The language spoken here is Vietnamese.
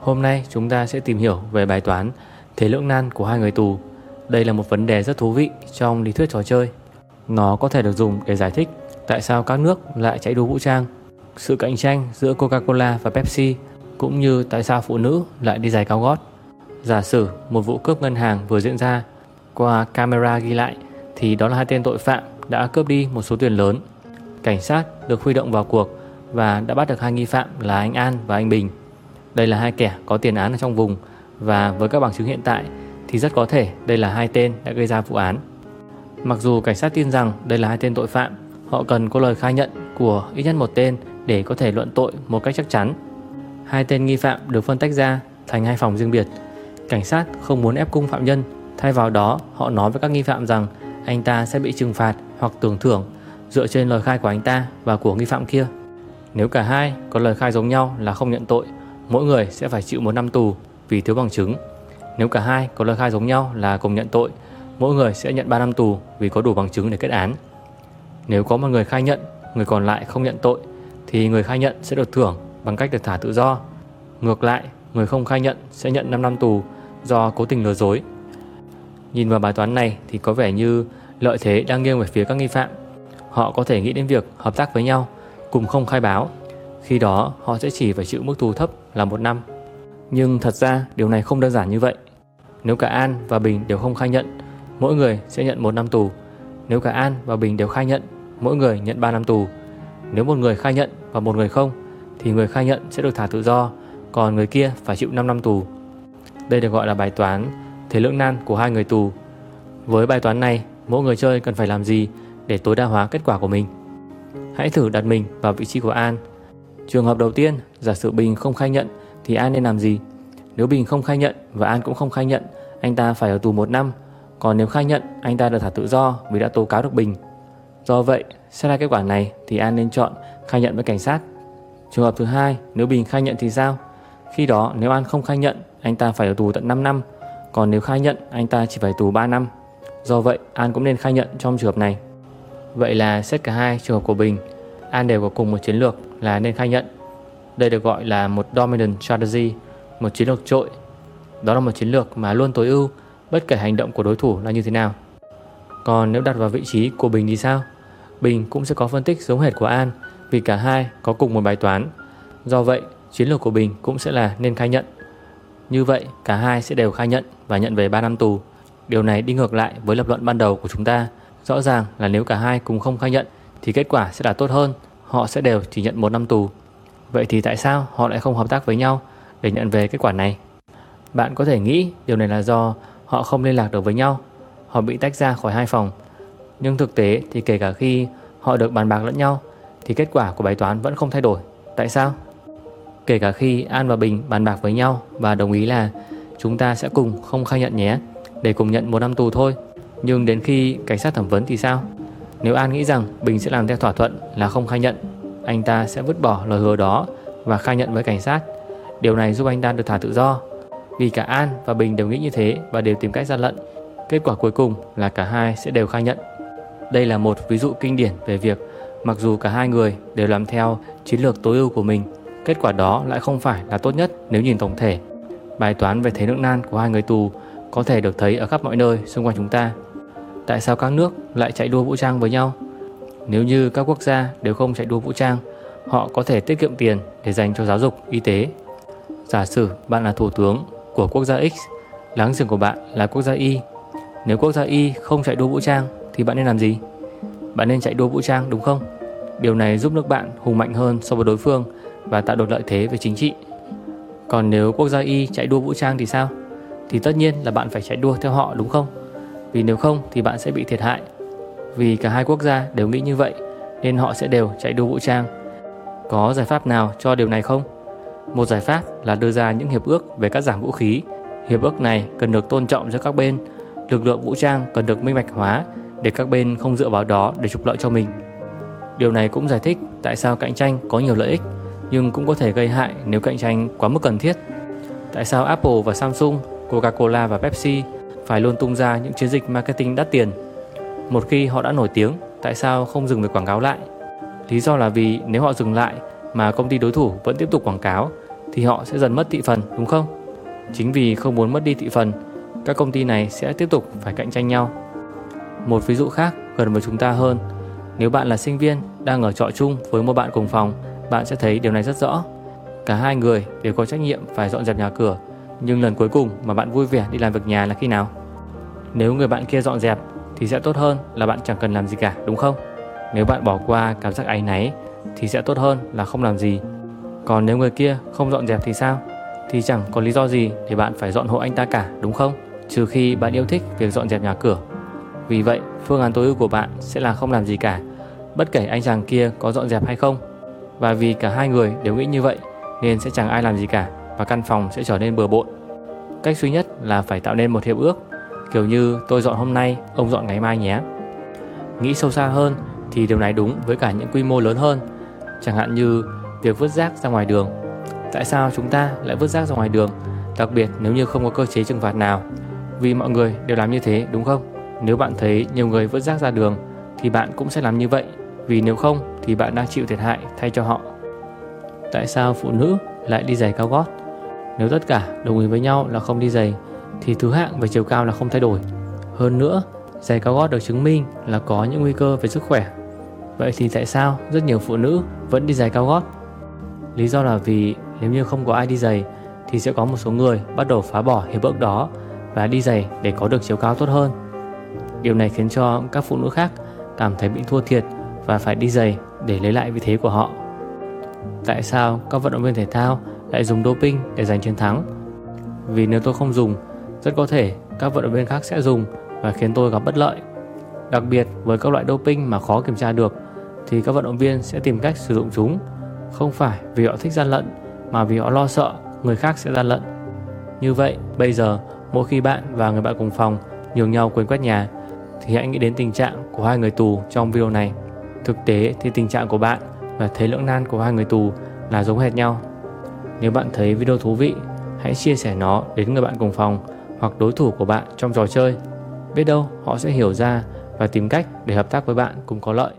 Hôm nay chúng ta sẽ tìm hiểu về bài toán thế lưỡng nan của hai người tù. Đây là một vấn đề rất thú vị trong lý thuyết trò chơi. Nó có thể được dùng để giải thích tại sao các nước lại chạy đua vũ trang, sự cạnh tranh giữa Coca-Cola và Pepsi cũng như tại sao phụ nữ lại đi giày cao gót. Giả sử một vụ cướp ngân hàng vừa diễn ra qua camera ghi lại thì đó là hai tên tội phạm đã cướp đi một số tiền lớn. Cảnh sát được huy động vào cuộc và đã bắt được hai nghi phạm là anh An và anh Bình. Đây là hai kẻ có tiền án ở trong vùng và với các bằng chứng hiện tại thì rất có thể đây là hai tên đã gây ra vụ án. Mặc dù cảnh sát tin rằng đây là hai tên tội phạm, họ cần có lời khai nhận của ít nhất một tên để có thể luận tội một cách chắc chắn. Hai tên nghi phạm được phân tách ra thành hai phòng riêng biệt. Cảnh sát không muốn ép cung phạm nhân, thay vào đó họ nói với các nghi phạm rằng anh ta sẽ bị trừng phạt hoặc tưởng thưởng dựa trên lời khai của anh ta và của nghi phạm kia. Nếu cả hai có lời khai giống nhau là không nhận tội, mỗi người sẽ phải chịu một năm tù vì thiếu bằng chứng. Nếu cả hai có lời khai giống nhau là cùng nhận tội, mỗi người sẽ nhận 3 năm tù vì có đủ bằng chứng để kết án. Nếu có một người khai nhận, người còn lại không nhận tội, thì người khai nhận sẽ được thưởng bằng cách được thả tự do. Ngược lại, người không khai nhận sẽ nhận 5 năm tù do cố tình lừa dối. Nhìn vào bài toán này thì có vẻ như lợi thế đang nghiêng về phía các nghi phạm. Họ có thể nghĩ đến việc hợp tác với nhau, cùng không khai báo. Khi đó họ sẽ chỉ phải chịu mức tù thấp là một năm. Nhưng thật ra điều này không đơn giản như vậy. Nếu cả An và Bình đều không khai nhận, mỗi người sẽ nhận một năm tù. Nếu cả An và Bình đều khai nhận, mỗi người nhận 3 năm tù. Nếu một người khai nhận và một người không, thì người khai nhận sẽ được thả tự do, còn người kia phải chịu 5 năm tù. Đây được gọi là bài toán thế lưỡng nan của hai người tù. Với bài toán này, mỗi người chơi cần phải làm gì để tối đa hóa kết quả của mình? Hãy thử đặt mình vào vị trí của An. Trường hợp đầu tiên, giả sử Bình không khai nhận thì An nên làm gì? Nếu Bình không khai nhận và An cũng không khai nhận, anh ta phải ở tù một năm. Còn nếu khai nhận, anh ta được thả tự do vì đã tố cáo được Bình. Do vậy, xét ra kết quả này thì An nên chọn khai nhận với cảnh sát. Trường hợp thứ hai, nếu Bình khai nhận thì sao? Khi đó, nếu An không khai nhận, anh ta phải ở tù tận 5 năm. Còn nếu khai nhận, anh ta chỉ phải tù 3 năm. Do vậy, An cũng nên khai nhận trong trường hợp này. Vậy là xét cả hai trường hợp của Bình, An đều có cùng một chiến lược là nên khai nhận. Đây được gọi là một dominant strategy, một chiến lược trội. Đó là một chiến lược mà luôn tối ưu bất kể hành động của đối thủ là như thế nào. Còn nếu đặt vào vị trí của Bình thì sao? Bình cũng sẽ có phân tích giống hệt của An vì cả hai có cùng một bài toán. Do vậy, chiến lược của Bình cũng sẽ là nên khai nhận. Như vậy, cả hai sẽ đều khai nhận và nhận về 3 năm tù. Điều này đi ngược lại với lập luận ban đầu của chúng ta. Rõ ràng là nếu cả hai cùng không khai nhận thì kết quả sẽ là tốt hơn. Họ sẽ đều chỉ nhận một năm tù. Vậy thì tại sao họ lại không hợp tác với nhau để nhận về kết quả này? Bạn có thể nghĩ điều này là do họ không liên lạc được với nhau. Họ bị tách ra khỏi hai phòng. Nhưng thực tế thì kể cả khi họ được bàn bạc lẫn nhau, thì kết quả của bài toán vẫn không thay đổi. Tại sao? Kể cả khi An và Bình bàn bạc với nhau và đồng ý là chúng ta sẽ cùng không khai nhận nhé, để cùng nhận một năm tù thôi. Nhưng đến khi cảnh sát thẩm vấn thì sao? Nếu An nghĩ rằng Bình sẽ làm theo thỏa thuận là không khai nhận, anh ta sẽ vứt bỏ lời hứa đó và khai nhận với cảnh sát. Điều này giúp anh ta được thả tự do. Vì cả An và Bình đều nghĩ như thế và đều tìm cách gian lận. Kết quả cuối cùng là cả hai sẽ đều khai nhận. Đây là một ví dụ kinh điển về việc mặc dù cả hai người đều làm theo chiến lược tối ưu của mình, kết quả đó lại không phải là tốt nhất nếu nhìn tổng thể. Bài toán về thế nước nan của hai người tù có thể được thấy ở khắp mọi nơi xung quanh chúng ta. Tại sao các nước lại chạy đua vũ trang với nhau? Nếu như các quốc gia đều không chạy đua vũ trang, họ có thể tiết kiệm tiền để dành cho giáo dục, y tế. Giả sử bạn là thủ tướng của quốc gia X, láng giềng của bạn là quốc gia Y. Nếu quốc gia Y không chạy đua vũ trang thì bạn nên làm gì? Bạn nên chạy đua vũ trang đúng không? Điều này giúp nước bạn hùng mạnh hơn so với đối phương và tạo được lợi thế về chính trị. Còn nếu quốc gia Y chạy đua vũ trang thì sao? Thì tất nhiên là bạn phải chạy đua theo họ đúng không? Vì nếu không thì bạn sẽ bị thiệt hại. Vì cả hai quốc gia đều nghĩ như vậy nên họ sẽ đều chạy đua vũ trang. Có giải pháp nào cho điều này không? Một giải pháp là đưa ra những hiệp ước về cắt giảm vũ khí. Hiệp ước này cần được tôn trọng giữa các bên. Lực lượng vũ trang cần được minh bạch hóa để các bên không dựa vào đó để trục lợi cho mình. Điều này cũng giải thích tại sao cạnh tranh có nhiều lợi ích nhưng cũng có thể gây hại nếu cạnh tranh quá mức cần thiết. Tại sao Apple và Samsung, Coca-Cola và Pepsi phải luôn tung ra những chiến dịch marketing đắt tiền? Một khi họ đã nổi tiếng, tại sao không dừng việc quảng cáo lại? Lý do là vì nếu họ dừng lại mà công ty đối thủ vẫn tiếp tục quảng cáo thì họ sẽ dần mất thị phần đúng không? Chính vì không muốn mất đi thị phần, các công ty này sẽ tiếp tục phải cạnh tranh nhau. Một ví dụ khác gần với chúng ta hơn, nếu bạn là sinh viên đang ở trọ chung với một bạn cùng phòng, bạn sẽ thấy điều này rất rõ. Cả hai người đều có trách nhiệm phải dọn dẹp nhà cửa, nhưng lần cuối cùng mà bạn vui vẻ đi làm việc nhà là khi nào? Nếu người bạn kia dọn dẹp thì sẽ tốt hơn là bạn chẳng cần làm gì cả, đúng không? Nếu bạn bỏ qua cảm giác áy náy thì sẽ tốt hơn là không làm gì. Còn nếu người kia không dọn dẹp thì sao? Thì chẳng có lý do gì để bạn phải dọn hộ anh ta cả, đúng không? Trừ khi bạn yêu thích việc dọn dẹp nhà cửa. Vì vậy, phương án tối ưu của bạn sẽ là không làm gì cả, bất kể anh chàng kia có dọn dẹp hay không. Và vì cả hai người đều nghĩ như vậy nên sẽ chẳng ai làm gì cả và căn phòng sẽ trở nên bừa bộn. Cách duy nhất là phải tạo nên một hiệp ước, kiểu như tôi dọn hôm nay, ông dọn ngày mai nhé. Nghĩ sâu xa hơn thì điều này đúng với cả những quy mô lớn hơn, chẳng hạn như việc vứt rác ra ngoài đường. Tại sao chúng ta lại vứt rác ra ngoài đường, đặc biệt nếu như không có cơ chế trừng phạt nào? Vì mọi người đều làm như thế đúng không? Nếu bạn thấy nhiều người vứt rác ra đường thì bạn cũng sẽ làm như vậy, vì nếu không thì bạn đang chịu thiệt hại thay cho họ. Tại sao phụ nữ lại đi giày cao gót? Nếu tất cả đồng ý với nhau là không đi giày thì thứ hạng về chiều cao là không thay đổi. Hơn nữa, giày cao gót được chứng minh là có những nguy cơ về sức khỏe. Vậy thì tại sao rất nhiều phụ nữ vẫn đi giày cao gót? Lý do là vì nếu như không có ai đi giày thì sẽ có một số người bắt đầu phá bỏ hiệp ước đó và đi giày để có được chiều cao tốt hơn. Điều này khiến cho các phụ nữ khác cảm thấy bị thua thiệt và phải đi giày để lấy lại vị thế của họ. Tại sao các vận động viên thể thao lại dùng doping để giành chiến thắng? Vì nếu tôi không dùng, rất có thể các vận động viên khác sẽ dùng và khiến tôi gặp bất lợi. Đặc biệt với các loại doping mà khó kiểm tra được thì các vận động viên sẽ tìm cách sử dụng chúng không phải vì họ thích gian lận mà vì họ lo sợ người khác sẽ gian lận. Như vậy, bây giờ mỗi khi bạn và người bạn cùng phòng nhường nhau quên quét nhà thì hãy nghĩ đến tình trạng của hai người tù trong video này. Thực tế thì tình trạng của bạn và thế lưỡng nan của hai người tù là giống hệt nhau. Nếu bạn thấy video thú vị, hãy chia sẻ nó đến người bạn cùng phòng hoặc đối thủ của bạn trong trò chơi. Biết đâu họ sẽ hiểu ra và tìm cách để hợp tác với bạn cùng có lợi.